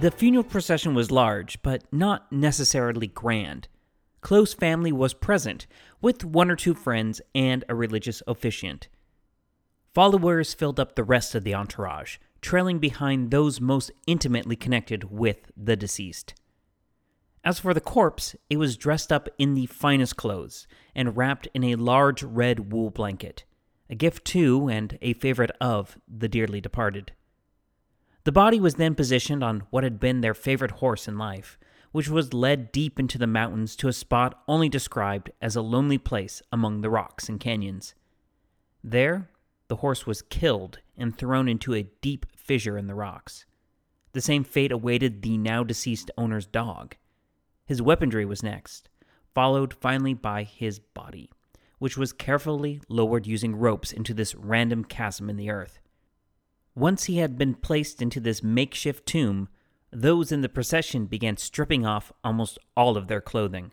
The funeral procession was large, but not necessarily grand. Close family was present, with one or two friends and a religious officiant. Followers filled up the rest of the entourage, trailing behind those most intimately connected with the deceased. As for the corpse, it was dressed up in the finest clothes and wrapped in a large red wool blanket, a gift to and a favorite of the dearly departed. The body was then positioned on what had been their favorite horse in life, which was led deep into the mountains to a spot only described as a lonely place among the rocks and canyons. There, the horse was killed and thrown into a deep fissure in the rocks. The same fate awaited the now deceased owner's dog. His weaponry was next, followed finally by his body, which was carefully lowered using ropes into this random chasm in the earth. Once he had been placed into this makeshift tomb, those in the procession began stripping off almost all of their clothing.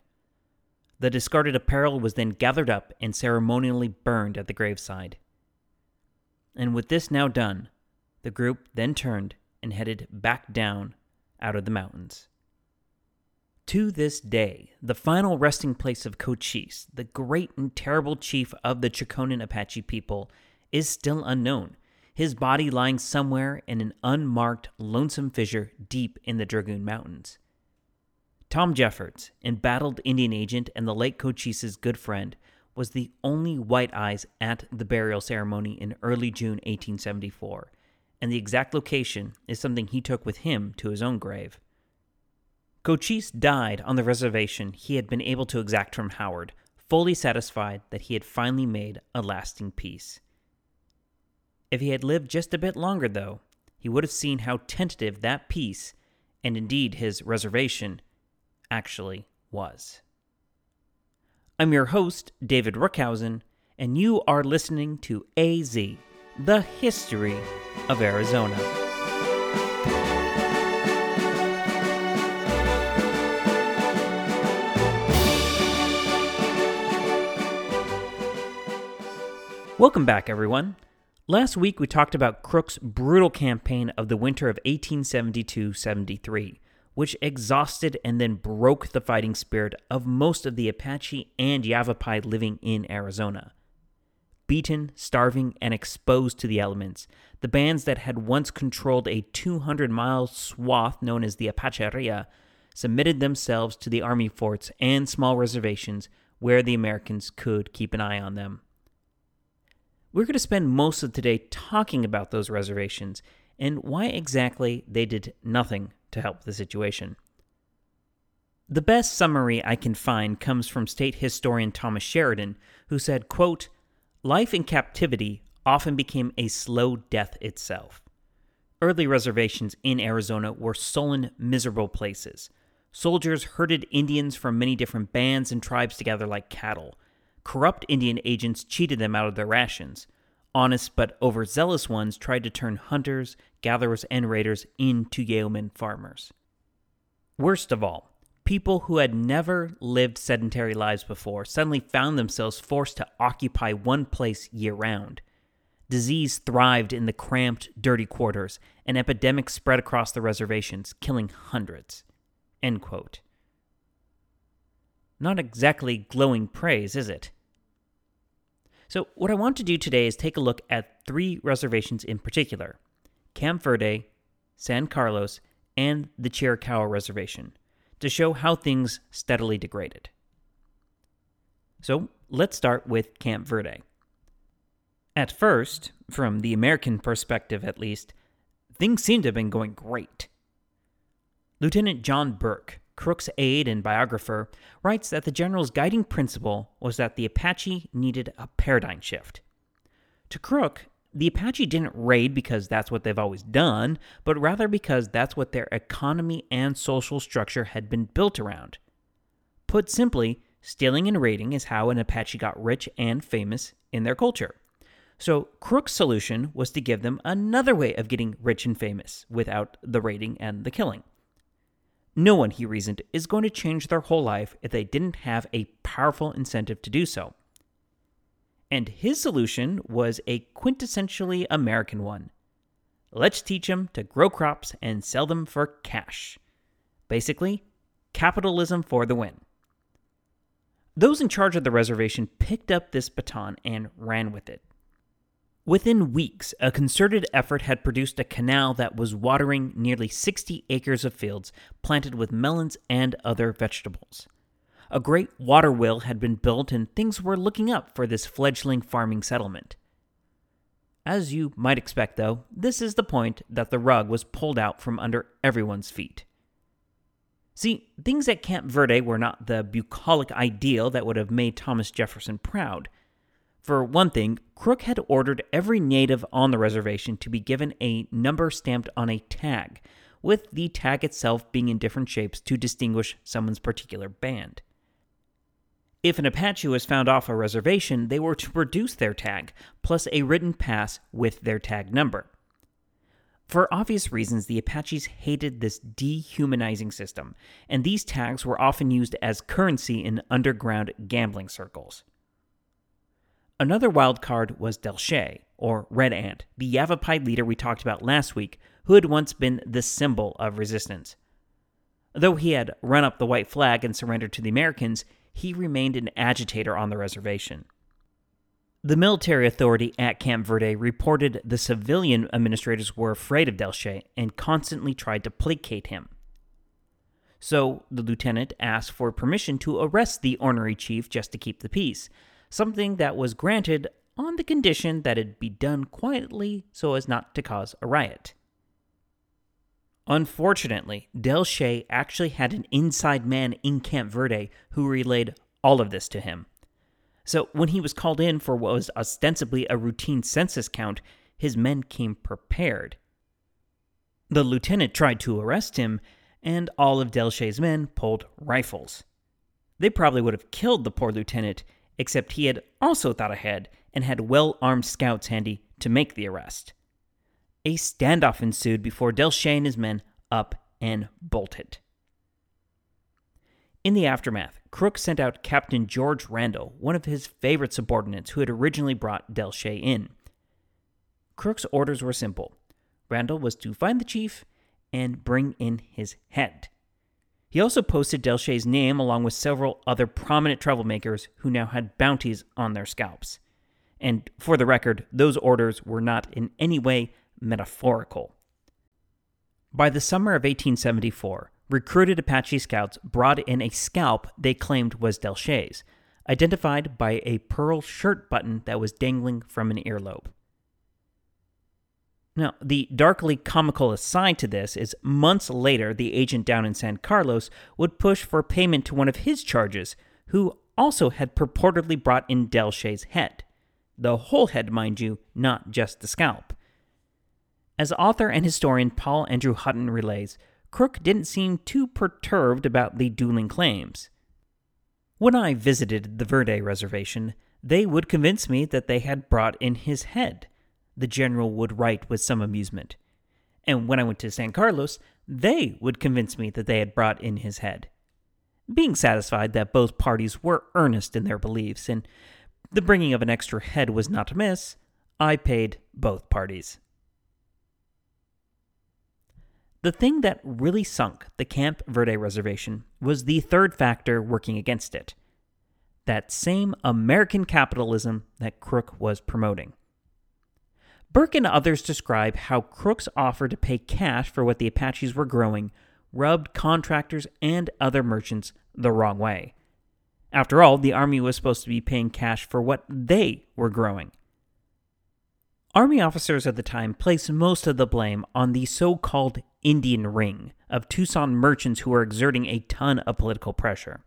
The discarded apparel was then gathered up and ceremonially burned at the graveside. And with this now done, the group then turned and headed back down out of the mountains. To this day, the final resting place of Cochise, the great and terrible chief of the Chokonen Apache people, is still unknown, his body lying somewhere in an unmarked, lonesome fissure deep in the Dragoon Mountains. Tom Jeffords, embattled Indian agent and the late Cochise's good friend, was the only white eyes at the burial ceremony in early June 1874, and the exact location is something he took with him to his own grave. Cochise died on the reservation he had been able to exact from Howard, fully satisfied that he had finally made a lasting peace. If he had lived just a bit longer, though, he would have seen how tentative that peace, and indeed his reservation, actually was. I'm your host, David Rookhuyzen, and you are listening to AZ, the history of Arizona. Welcome back, everyone. Last week we talked about Crook's brutal campaign of the winter of 1872 73 which exhausted and then broke the fighting spirit of most of the Apache and Yavapai living in Arizona. Beaten, starving, and exposed to the elements, the bands that had once controlled a 200 mile swath known as the Apacheria submitted themselves to the army forts and small reservations where the Americans could keep an eye on them. We're going to spend most of today talking about those reservations and why exactly they did nothing to help the situation. The best summary I can find comes from state historian Thomas Sheridan, who said, quote, Life in captivity often became a slow death itself. Early reservations in Arizona were sullen, miserable places. Soldiers herded Indians from many different bands and tribes together like cattle. Corrupt Indian agents cheated them out of their rations. Honest but overzealous ones tried to turn hunters, gatherers, and raiders into yeoman farmers. Worst of all, people who had never lived sedentary lives before suddenly found themselves forced to occupy one place year round. Disease thrived in the cramped, dirty quarters, and epidemics spread across the reservations, killing hundreds. Not exactly glowing praise, is it? So, what I want to do today is take a look at three reservations in particular Camp Verde, San Carlos, and the Chiricahua Reservation to show how things steadily degraded. So, let's start with Camp Verde. At first, from the American perspective at least, things seemed to have been going great. Lieutenant John Bourke, Crook's aide and biographer, writes that the general's guiding principle was that the Apache needed a paradigm shift. To Crook, the Apache didn't raid because that's what they've always done, but rather because that's what their economy and social structure had been built around. Put simply, stealing and raiding is how an Apache got rich and famous in their culture. So, Crook's solution was to give them another way of getting rich and famous without the raiding and the killing. No one, he reasoned, is going to change their whole life if they didn't have a powerful incentive to do so. And his solution was a quintessentially American one Let's teach them to grow crops and sell them for cash. Basically, capitalism for the win. Those in charge of the reservation picked up this baton and ran with it. Within weeks, a concerted effort had produced a canal that was watering nearly 60 acres of fields planted with melons and other vegetables. A great water wheel had been built, and things were looking up for this fledgling farming settlement. As you might expect, though, this is the point that the rug was pulled out from under everyone's feet. See, things at Camp Verde were not the bucolic ideal that would have made Thomas Jefferson proud. For one thing, Crook had ordered every native on the reservation to be given a number stamped on a tag, with the tag itself being in different shapes to distinguish someone's particular band. If an Apache was found off a reservation, they were to produce their tag, plus a written pass with their tag number. For obvious reasons, the Apaches hated this dehumanizing system, and these tags were often used as currency in underground gambling circles. Another wild card was Delche, or Red Ant, the Yavapai leader we talked about last week, who had once been the symbol of resistance. Though he had run up the white flag and surrendered to the Americans, he remained an agitator on the reservation. The military authority at Camp Verde reported the civilian administrators were afraid of Delche and constantly tried to placate him. So the lieutenant asked for permission to arrest the ornery chief just to keep the peace, something that was granted on the condition that it be done quietly so as not to cause a riot. Unfortunately, Delshay actually had an inside man in Camp Verde who relayed all of this to him. So when he was called in for what was ostensibly a routine census count, his men came prepared. The lieutenant tried to arrest him, and all of Delshay's men pulled rifles. They probably would have killed the poor lieutenant except he had also thought ahead and had well armed scouts handy to make the arrest. A standoff ensued before Delshay and his men up and bolted. In the aftermath, Crook sent out Captain George Randall, one of his favorite subordinates who had originally brought Delshay in. Crook's orders were simple Randall was to find the chief and bring in his head. He also posted Delshay's name along with several other prominent troublemakers who now had bounties on their scalps. And for the record, those orders were not in any way metaphorical. By the summer of 1874, recruited Apache scouts brought in a scalp they claimed was Delshay's, identified by a pearl shirt button that was dangling from an earlobe. Now, the darkly comical aside to this is months later, the agent down in San Carlos would push for payment to one of his charges, who also had purportedly brought in Delshay's head. The whole head, mind you, not just the scalp. As author and historian Paul Andrew Hutton relays, Crook didn't seem too perturbed about the dueling claims. When I visited the Verde Reservation, they would convince me that they had brought in his head the general would write with some amusement. And when I went to San Carlos, they would convince me that they had brought in his head. Being satisfied that both parties were earnest in their beliefs and the bringing of an extra head was not amiss, I paid both parties. The thing that really sunk the Camp Verde reservation was the third factor working against it that same American capitalism that Crook was promoting. Bourke and others describe how Crook's offer to pay cash for what the Apaches were growing rubbed contractors and other merchants the wrong way. After all, the Army was supposed to be paying cash for what they were growing. Army officers at the time placed most of the blame on the so called Indian Ring of Tucson merchants who were exerting a ton of political pressure.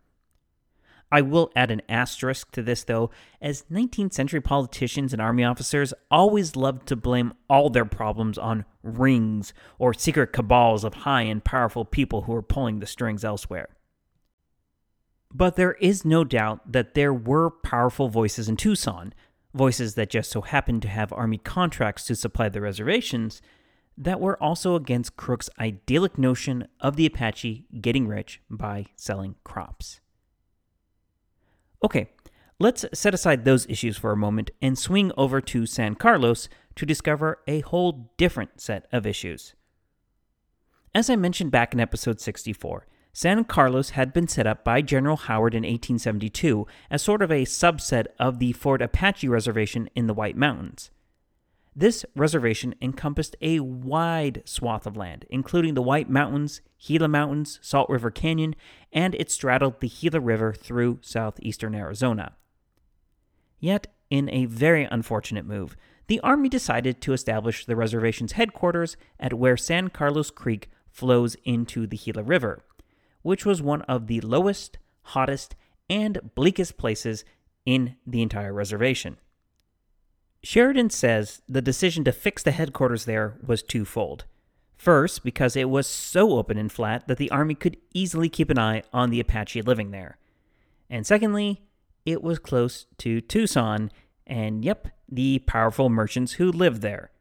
I will add an asterisk to this, though, as 19th century politicians and army officers always loved to blame all their problems on rings or secret cabals of high and powerful people who were pulling the strings elsewhere. But there is no doubt that there were powerful voices in Tucson, voices that just so happened to have army contracts to supply the reservations, that were also against Crook's idyllic notion of the Apache getting rich by selling crops. Okay, let's set aside those issues for a moment and swing over to San Carlos to discover a whole different set of issues. As I mentioned back in episode 64, San Carlos had been set up by General Howard in 1872 as sort of a subset of the Fort Apache Reservation in the White Mountains. This reservation encompassed a wide swath of land, including the White Mountains, Gila Mountains, Salt River Canyon, and it straddled the Gila River through southeastern Arizona. Yet, in a very unfortunate move, the Army decided to establish the reservation's headquarters at where San Carlos Creek flows into the Gila River, which was one of the lowest, hottest, and bleakest places in the entire reservation. Sheridan says the decision to fix the headquarters there was twofold. First, because it was so open and flat that the Army could easily keep an eye on the Apache living there. And secondly, it was close to Tucson and, yep, the powerful merchants who lived there.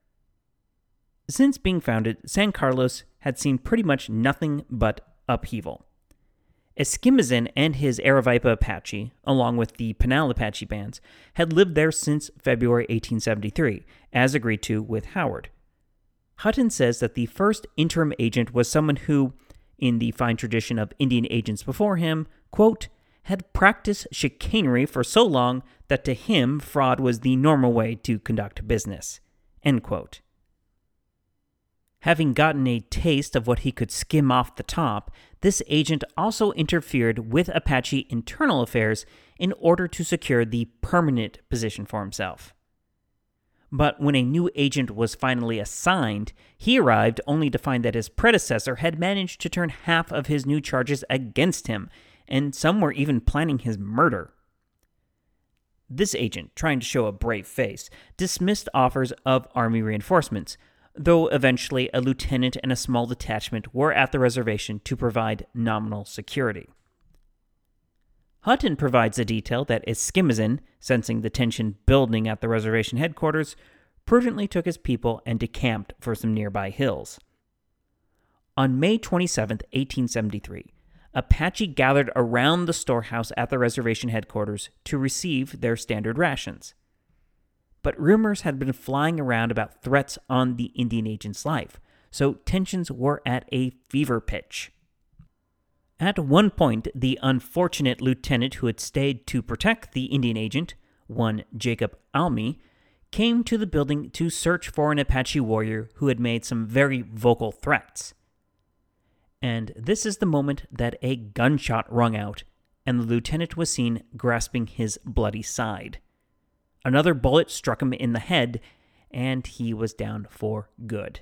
Since being founded, San Carlos had seen pretty much nothing but upheaval. Eskiminzin and his Aravaipa Apache, along with the Pinal Apache bands, had lived there since February 1873, as agreed to with Howard. Hutton says that the first interim agent was someone who, in the fine tradition of Indian agents before him, quote, had practiced chicanery for so long that to him fraud was the normal way to conduct business. Having gotten a taste of what he could skim off the top, this agent also interfered with Apache internal affairs in order to secure the permanent position for himself. But when a new agent was finally assigned, he arrived only to find that his predecessor had managed to turn half of his new charges against him, and some were even planning his murder. This agent, trying to show a brave face, dismissed offers of army reinforcements, though eventually a lieutenant and a small detachment were at the reservation to provide nominal security. Hutton provides a detail that Eskiminzin, sensing the tension building at the reservation headquarters, prudently took his people and decamped for some nearby hills. On May 27, 1873, Apache gathered around the storehouse at the reservation headquarters to receive their standard rations but rumors had been flying around about threats on the Indian agent's life, so tensions were at a fever pitch. At one point, the unfortunate lieutenant who had stayed to protect the Indian agent, one Jacob Almy, came to the building to search for an Apache warrior who had made some very vocal threats. And this is the moment that a gunshot rung out, and the lieutenant was seen grasping his bloody side. Another bullet struck him in the head, and he was down for good.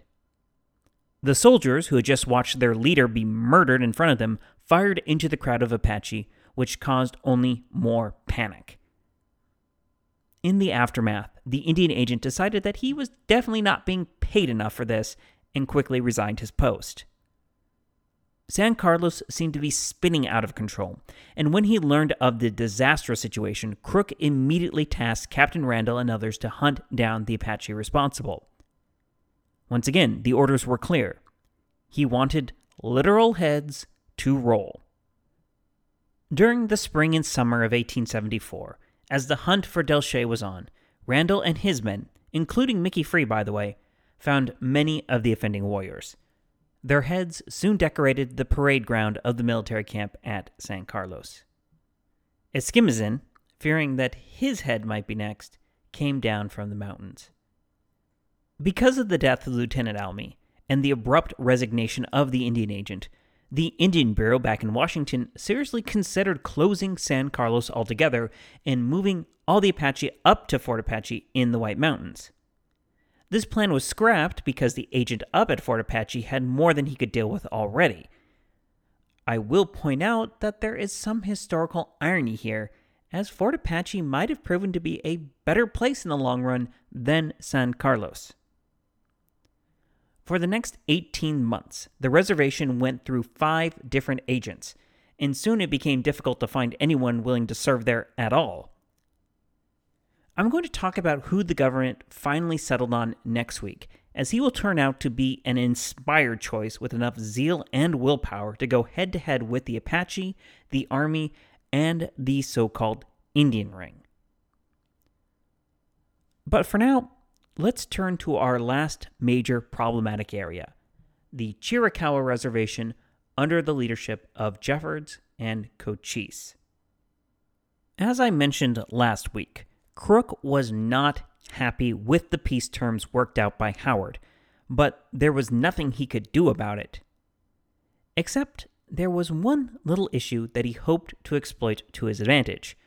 The soldiers, who had just watched their leader be murdered in front of them, fired into the crowd of Apache, which caused only more panic. In the aftermath, the Indian agent decided that he was definitely not being paid enough for this and quickly resigned his post. San Carlos seemed to be spinning out of control, and when he learned of the disastrous situation, Crook immediately tasked Captain Randall and others to hunt down the Apache responsible. Once again, the orders were clear. He wanted literal heads to roll. During the spring and summer of 1874, as the hunt for Delche was on, Randall and his men, including Mickey Free, by the way, found many of the offending warriors. Their heads soon decorated the parade ground of the military camp at San Carlos. Eskiminzin, fearing that his head might be next, came down from the mountains. Because of the death of Lieutenant Almy and the abrupt resignation of the Indian agent, the Indian Bureau back in Washington seriously considered closing San Carlos altogether and moving all the Apache up to Fort Apache in the White Mountains. This plan was scrapped because the agent up at Fort Apache had more than he could deal with already. I will point out that there is some historical irony here, as Fort Apache might have proven to be a better place in the long run than San Carlos. For the next 18 months, the reservation went through five different agents, and soon it became difficult to find anyone willing to serve there at all. I'm going to talk about who the government finally settled on next week, as he will turn out to be an inspired choice with enough zeal and willpower to go head to head with the Apache, the Army, and the so called Indian Ring. But for now, let's turn to our last major problematic area the Chiricahua Reservation under the leadership of Jeffords and Cochise. As I mentioned last week, Crook was not happy with the peace terms worked out by Howard, but there was nothing he could do about it. Except there was one little issue that he hoped to exploit to his advantage.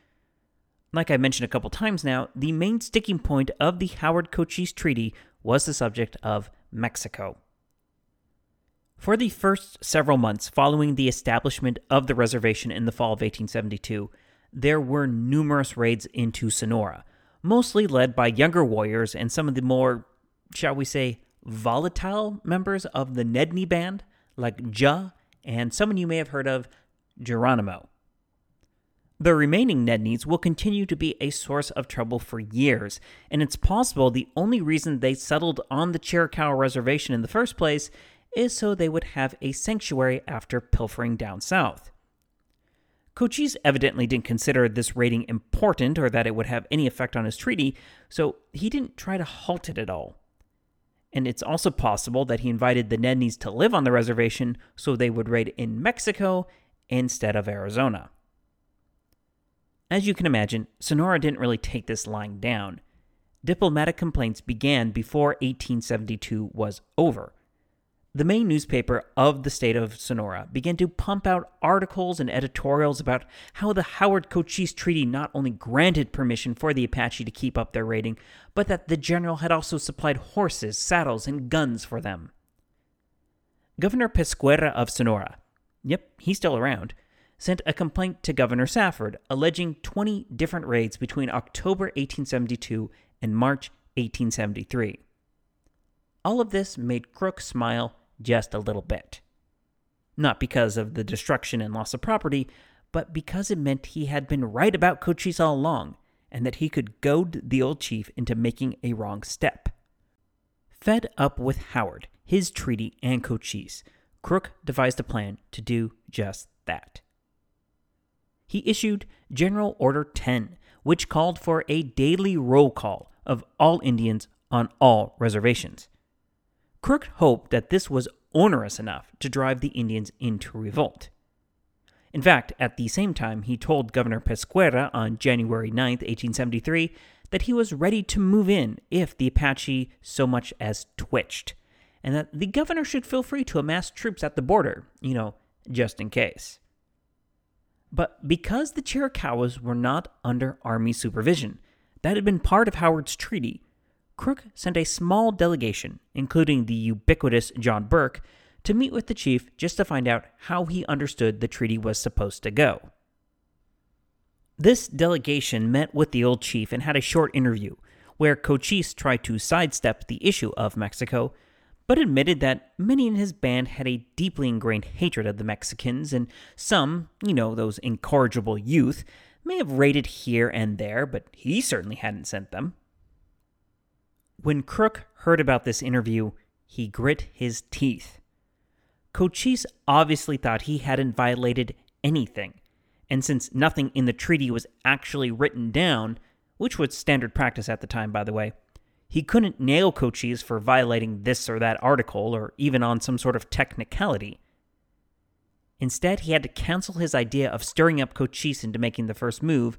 Like I mentioned a couple times now, the main sticking point of the Howard Cochise Treaty was the subject of Mexico. For the first several months following the establishment of the reservation in the fall of 1872, there were numerous raids into Sonora, mostly led by younger warriors and some of the more, shall we say, volatile members of the Nedni band, like Ja and someone you may have heard of, Geronimo. The remaining Nednis will continue to be a source of trouble for years, and it's possible the only reason they settled on the Chiricahua Reservation in the first place is so they would have a sanctuary after pilfering down south. Cochise evidently didn't consider this raiding important or that it would have any effect on his treaty, so he didn't try to halt it at all. And it's also possible that he invited the Nednis to live on the reservation so they would raid in Mexico instead of Arizona. As you can imagine, Sonora didn't really take this lying down. Diplomatic complaints began before 1872 was over the main newspaper of the state of Sonora began to pump out articles and editorials about how the Howard Cochise Treaty not only granted permission for the Apache to keep up their raiding, but that the general had also supplied horses, saddles, and guns for them. Governor Pesqueira of Sonora, yep, he's still around, sent a complaint to Governor Safford alleging 20 different raids between October 1872 and March 1873. All of this made Crook smile just a little bit. Not because of the destruction and loss of property, but because it meant he had been right about Cochise all along, and that he could goad the old chief into making a wrong step. Fed up with Howard, his treaty, and Cochise, Crook devised a plan to do just that. He issued General Order 10, which called for a daily roll call of all Indians on all reservations. Crook hoped that this was onerous enough to drive the Indians into revolt. In fact, at the same time, he told Governor Pesqueira on January 9, 1873, that he was ready to move in if the Apache so much as twitched, and that the governor should feel free to amass troops at the border, you know, just in case. But because the Chiricahuas were not under Army supervision, that had been part of Howard's treaty, Crook sent a small delegation, including the ubiquitous John Bourke, to meet with the chief just to find out how he understood the treaty was supposed to go. This delegation met with the old chief and had a short interview, where Cochise tried to sidestep the issue of Mexico, but admitted that many in his band had a deeply ingrained hatred of the Mexicans, and some, you know, those incorrigible youth, may have raided here and there, but he certainly hadn't sent them. When Crook heard about this interview, he grit his teeth. Cochise obviously thought he hadn't violated anything, and since nothing in the treaty was actually written down, which was standard practice at the time, by the way, he couldn't nail Cochise for violating this or that article or even on some sort of technicality. Instead, he had to cancel his idea of stirring up Cochise into making the first move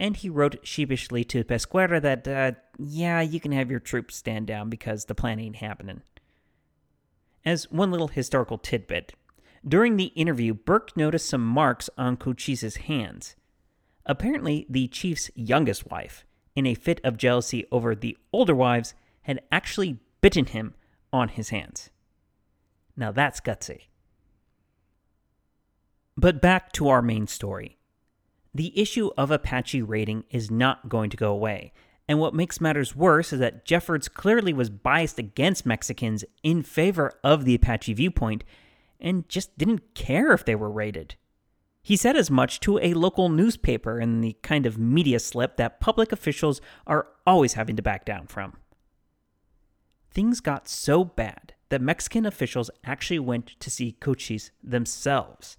and he wrote sheepishly to Pesqueira that, uh, yeah, you can have your troops stand down because the plan ain't happening. As one little historical tidbit, during the interview, Bourke noticed some marks on Cochise's hands. Apparently, the chief's youngest wife, in a fit of jealousy over the older wives, had actually bitten him on his hands. Now that's gutsy. But back to our main story. The issue of Apache raiding is not going to go away. And what makes matters worse is that Jeffords clearly was biased against Mexicans in favor of the Apache viewpoint and just didn't care if they were raided. He said as much to a local newspaper in the kind of media slip that public officials are always having to back down from. Things got so bad that Mexican officials actually went to see Cochise themselves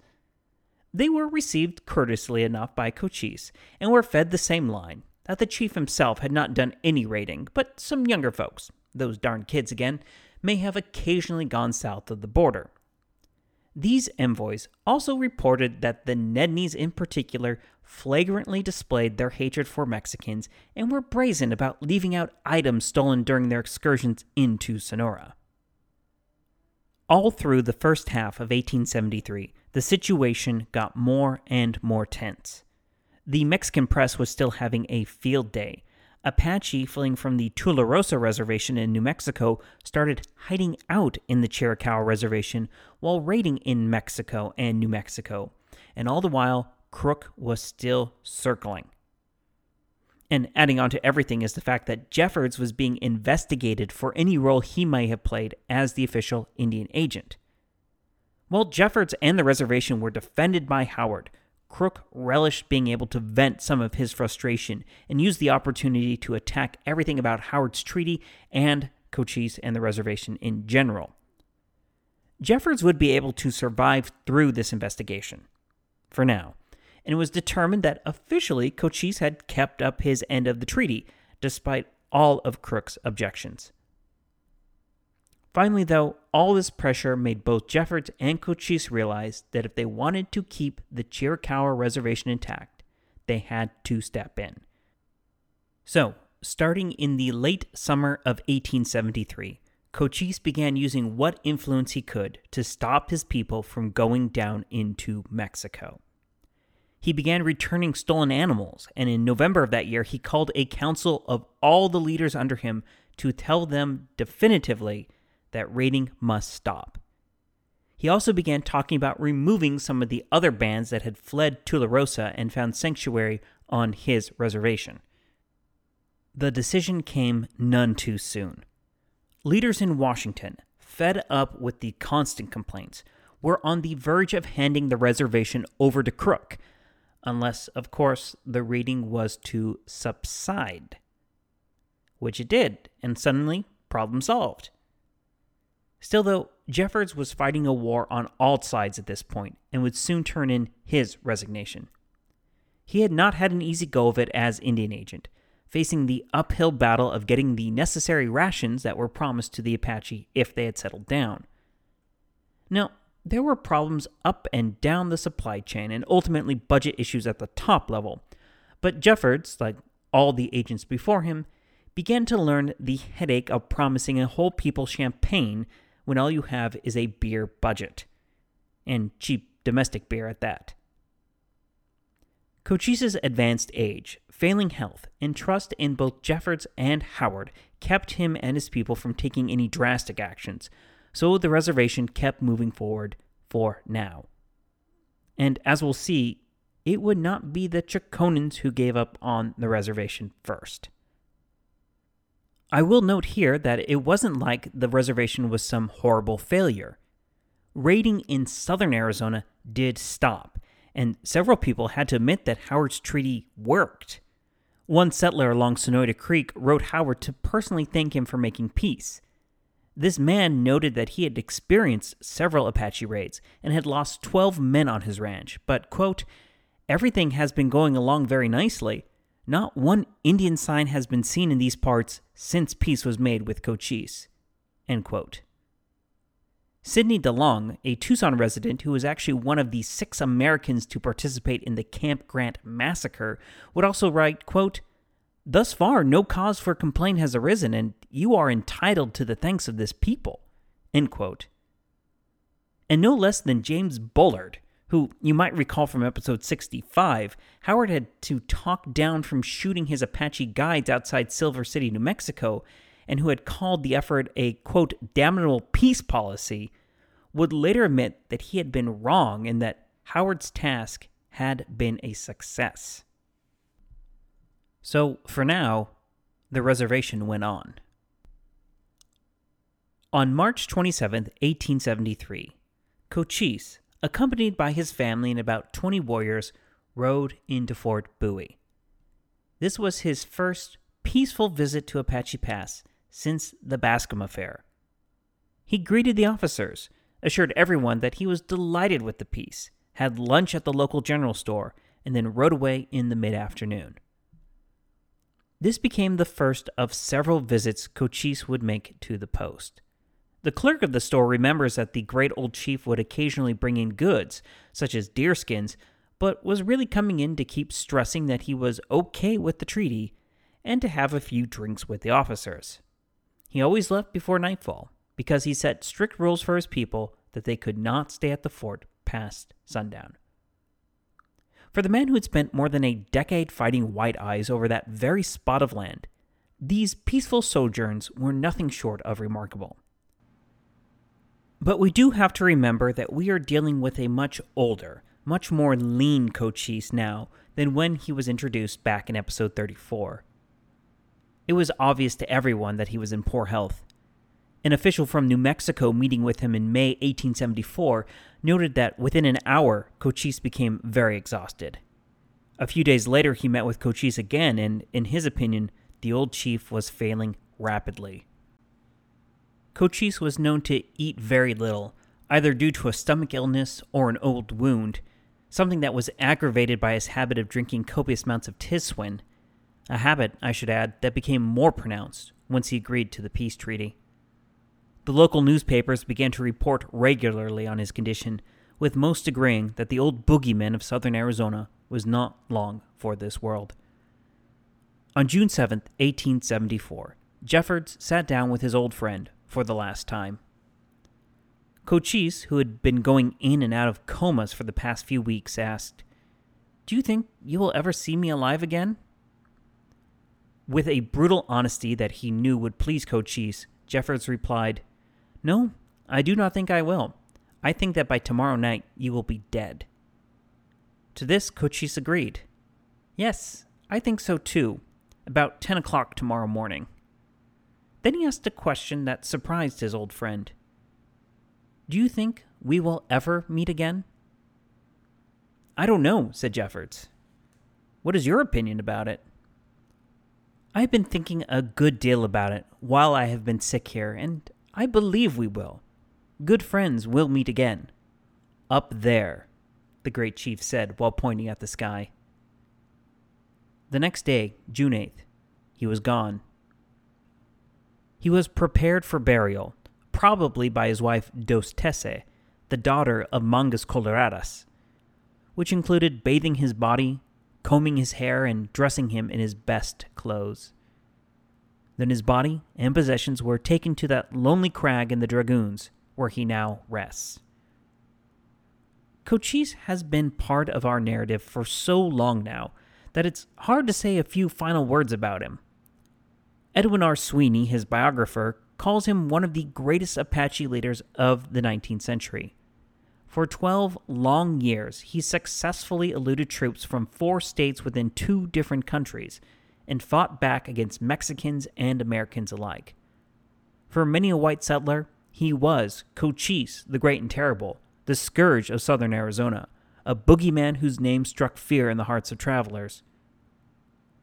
they were received courteously enough by Cochise and were fed the same line that the chief himself had not done any raiding, but some younger folks, those darn kids again, may have occasionally gone south of the border. These envoys also reported that the Nednis in particular flagrantly displayed their hatred for Mexicans and were brazen about leaving out items stolen during their excursions into Sonora. All through the first half of 1873, the situation got more and more tense. The Mexican press was still having a field day. Apache fleeing from the Tularosa Reservation in New Mexico started hiding out in the Chiricahua Reservation while raiding in Mexico and New Mexico. And all the while, Crook was still circling. And adding on to everything is the fact that Jeffords was being investigated for any role he might have played as the official Indian agent. While Jeffords and the reservation were defended by Howard, Crook relished being able to vent some of his frustration and used the opportunity to attack everything about Howard's treaty and Cochise and the reservation in general. Jeffords would be able to survive through this investigation. For now, and it was determined that officially Cochise had kept up his end of the treaty, despite all of Crook's objections. Finally, though, all this pressure made both Jeffords and Cochise realize that if they wanted to keep the Chiricahua reservation intact, they had to step in. So, starting in the late summer of 1873, Cochise began using what influence he could to stop his people from going down into Mexico he began returning stolen animals, and in November of that year, he called a council of all the leaders under him to tell them definitively that raiding must stop. He also began talking about removing some of the other bands that had fled Tularosa and found sanctuary on his reservation. The decision came none too soon. Leaders in Washington, fed up with the constant complaints, were on the verge of handing the reservation over to Crook unless, of course, the raiding was to subside. Which it did, and suddenly, problem solved. Still, though, Jeffords was fighting a war on all sides at this point and would soon turn in his resignation. He had not had an easy go of it as Indian agent, facing the uphill battle of getting the necessary rations that were promised to the Apache if they had settled down. Now, there were problems up and down the supply chain and ultimately budget issues at the top level. But Jeffords, like all the agents before him, began to learn the headache of promising a whole people champagne when all you have is a beer budget. And cheap domestic beer at that. Cochise's advanced age, failing health, and trust in both Jeffords and Howard kept him and his people from taking any drastic actions, so the reservation kept moving forward for now. And as we'll see, it would not be the Chokonens who gave up on the reservation first. I will note here that it wasn't like the reservation was some horrible failure. Raiding in southern Arizona did stop, and several people had to admit that Howard's treaty worked. One settler along Sonoyta Creek wrote Howard to personally thank him for making peace. This man noted that he had experienced several Apache raids and had lost 12 men on his ranch, but, quote, everything has been going along very nicely. Not one Indian sign has been seen in these parts since peace was made with Cochise. End quote. Sidney DeLong, a Tucson resident who was actually one of the six Americans to participate in the Camp Grant massacre, would also write, quote, Thus far, no cause for complaint has arisen, and you are entitled to the thanks of this people. And no less than James Bullard, who you might recall from episode 65, Howard had to talk down from shooting his Apache guides outside Silver City, New Mexico, and who had called the effort a, quote, damnable peace policy, would later admit that he had been wrong and that Howard's task had been a success. So, for now, the reservation went on. On March 27, 1873, Cochise, accompanied by his family and about 20 warriors, rode into Fort Bowie. This was his first peaceful visit to Apache Pass since the Bascom affair. He greeted the officers, assured everyone that he was delighted with the peace, had lunch at the local general store, and then rode away in the mid afternoon. This became the first of several visits Cochise would make to the post. The clerk of the store remembers that the great old chief would occasionally bring in goods, such as deerskins, but was really coming in to keep stressing that he was okay with the treaty and to have a few drinks with the officers. He always left before nightfall because he set strict rules for his people that they could not stay at the fort past sundown. For the man who had spent more than a decade fighting white eyes over that very spot of land, these peaceful sojourns were nothing short of remarkable. But we do have to remember that we are dealing with a much older, much more lean Cochise now than when he was introduced back in episode 34. It was obvious to everyone that he was in poor health. An official from New Mexico meeting with him in May 1874 noted that within an hour, Cochise became very exhausted. A few days later, he met with Cochise again, and in his opinion, the old chief was failing rapidly. Cochise was known to eat very little, either due to a stomach illness or an old wound, something that was aggravated by his habit of drinking copious amounts of tiswin, a habit, I should add, that became more pronounced once he agreed to the peace treaty. The local newspapers began to report regularly on his condition, with most agreeing that the old boogeyman of southern Arizona was not long for this world. On June 7, 1874, Jeffords sat down with his old friend, for the last time. Cochise, who had been going in and out of comas for the past few weeks, asked, Do you think you will ever see me alive again? With a brutal honesty that he knew would please Cochise, Jeffords replied, No, I do not think I will. I think that by tomorrow night you will be dead. To this, Cochise agreed. Yes, I think so too. About ten o'clock tomorrow morning. Then he asked a question that surprised his old friend Do you think we will ever meet again? I don't know, said Jeffords. What is your opinion about it? I have been thinking a good deal about it while I have been sick here, and I believe we will. Good friends will meet again. Up there, the great chief said while pointing at the sky. The next day, June 8th, he was gone he was prepared for burial, probably by his wife Dos Tese, the daughter of Mangas Coloradas, which included bathing his body, combing his hair, and dressing him in his best clothes. Then his body and possessions were taken to that lonely crag in the Dragoons, where he now rests. Cochise has been part of our narrative for so long now that it's hard to say a few final words about him. Edwin R. Sweeney, his biographer, calls him one of the greatest Apache leaders of the 19th century. For 12 long years, he successfully eluded troops from four states within two different countries and fought back against Mexicans and Americans alike. For many a white settler, he was Cochise, the Great and Terrible, the scourge of southern Arizona, a boogeyman whose name struck fear in the hearts of travelers.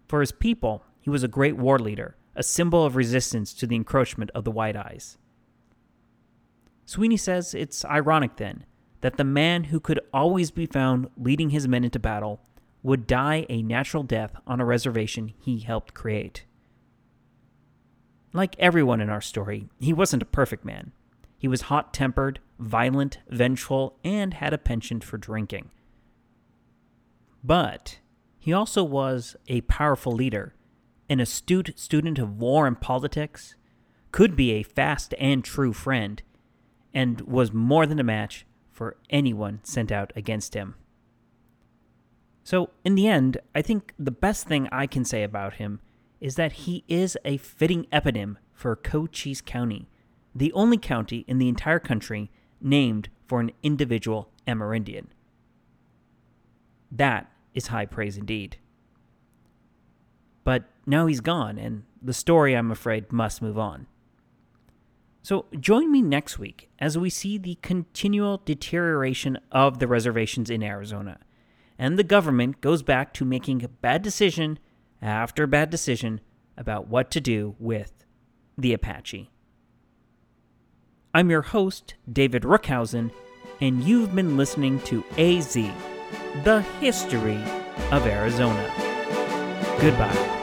For his people, he was a great war leader, a symbol of resistance to the encroachment of the White Eyes. Sweeney says it's ironic then that the man who could always be found leading his men into battle would die a natural death on a reservation he helped create. Like everyone in our story, he wasn't a perfect man. He was hot tempered, violent, vengeful, and had a penchant for drinking. But he also was a powerful leader an astute student of war and politics, could be a fast and true friend, and was more than a match for anyone sent out against him. So, in the end, I think the best thing I can say about him is that he is a fitting eponym for Cochise County, the only county in the entire country named for an individual Amerindian. That is high praise indeed. But now he's gone, and the story, I'm afraid, must move on. So join me next week as we see the continual deterioration of the reservations in Arizona, and the government goes back to making bad decision after bad decision about what to do with the Apache. I'm your host, David Rookhuyzen, and you've been listening to AZ, the history of Arizona. Goodbye.